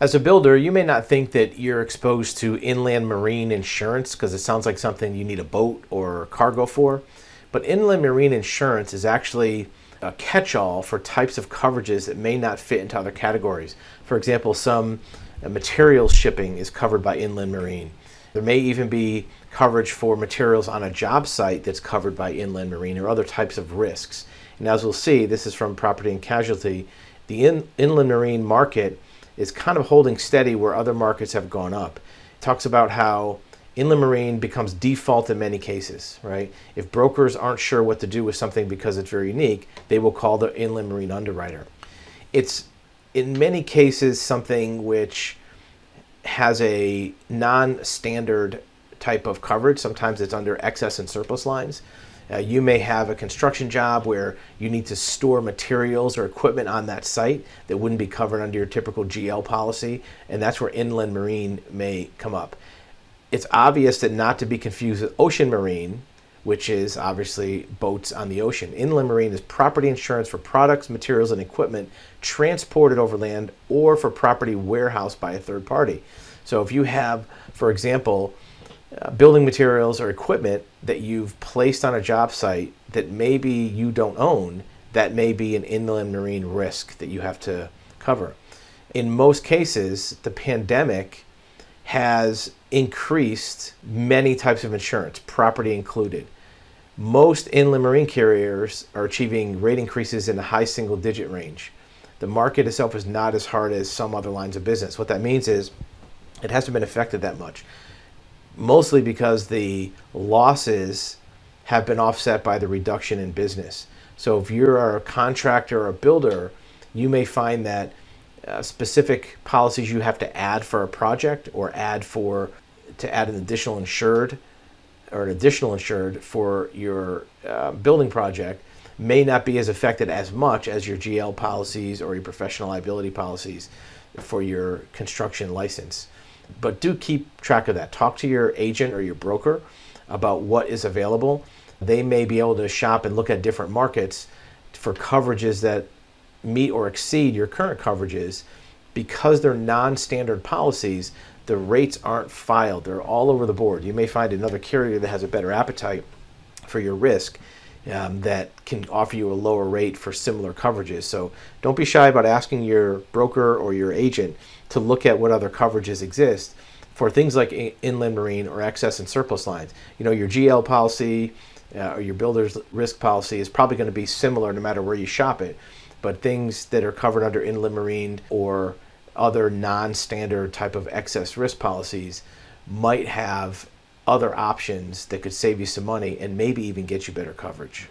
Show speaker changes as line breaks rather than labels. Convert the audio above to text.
As a builder, you may not think that you're exposed to inland marine insurance because it sounds like something you need a boat or cargo for. But inland marine insurance is actually a catch all for types of coverages that may not fit into other categories. For example, some uh, materials shipping is covered by inland marine. There may even be coverage for materials on a job site that's covered by inland marine or other types of risks. And as we'll see, this is from property and casualty. The in, inland marine market is kind of holding steady where other markets have gone up. It talks about how inland marine becomes default in many cases, right? If brokers aren't sure what to do with something because it's very unique, they will call the inland marine underwriter. It's in many cases something which has a non-standard type of coverage. Sometimes it's under excess and surplus lines. Uh, you may have a construction job where you need to store materials or equipment on that site that wouldn't be covered under your typical GL policy, and that's where inland marine may come up. It's obvious that not to be confused with ocean marine, which is obviously boats on the ocean. Inland marine is property insurance for products, materials, and equipment transported over land or for property warehoused by a third party. So if you have, for example, uh, building materials or equipment that you've placed on a job site that maybe you don't own, that may be an inland marine risk that you have to cover. In most cases, the pandemic has increased many types of insurance, property included. Most inland marine carriers are achieving rate increases in the high single digit range. The market itself is not as hard as some other lines of business. What that means is it hasn't been affected that much mostly because the losses have been offset by the reduction in business. So if you're a contractor or a builder, you may find that uh, specific policies you have to add for a project or add for to add an additional insured or an additional insured for your uh, building project may not be as affected as much as your GL policies or your professional liability policies for your construction license but do keep track of that. Talk to your agent or your broker about what is available. They may be able to shop and look at different markets for coverages that meet or exceed your current coverages. Because they're non standard policies, the rates aren't filed, they're all over the board. You may find another carrier that has a better appetite for your risk. Um, that can offer you a lower rate for similar coverages. So don't be shy about asking your broker or your agent to look at what other coverages exist for things like inland marine or excess and surplus lines. You know, your GL policy uh, or your builder's risk policy is probably going to be similar no matter where you shop it. But things that are covered under inland marine or other non-standard type of excess risk policies might have other options that could save you some money and maybe even get you better coverage.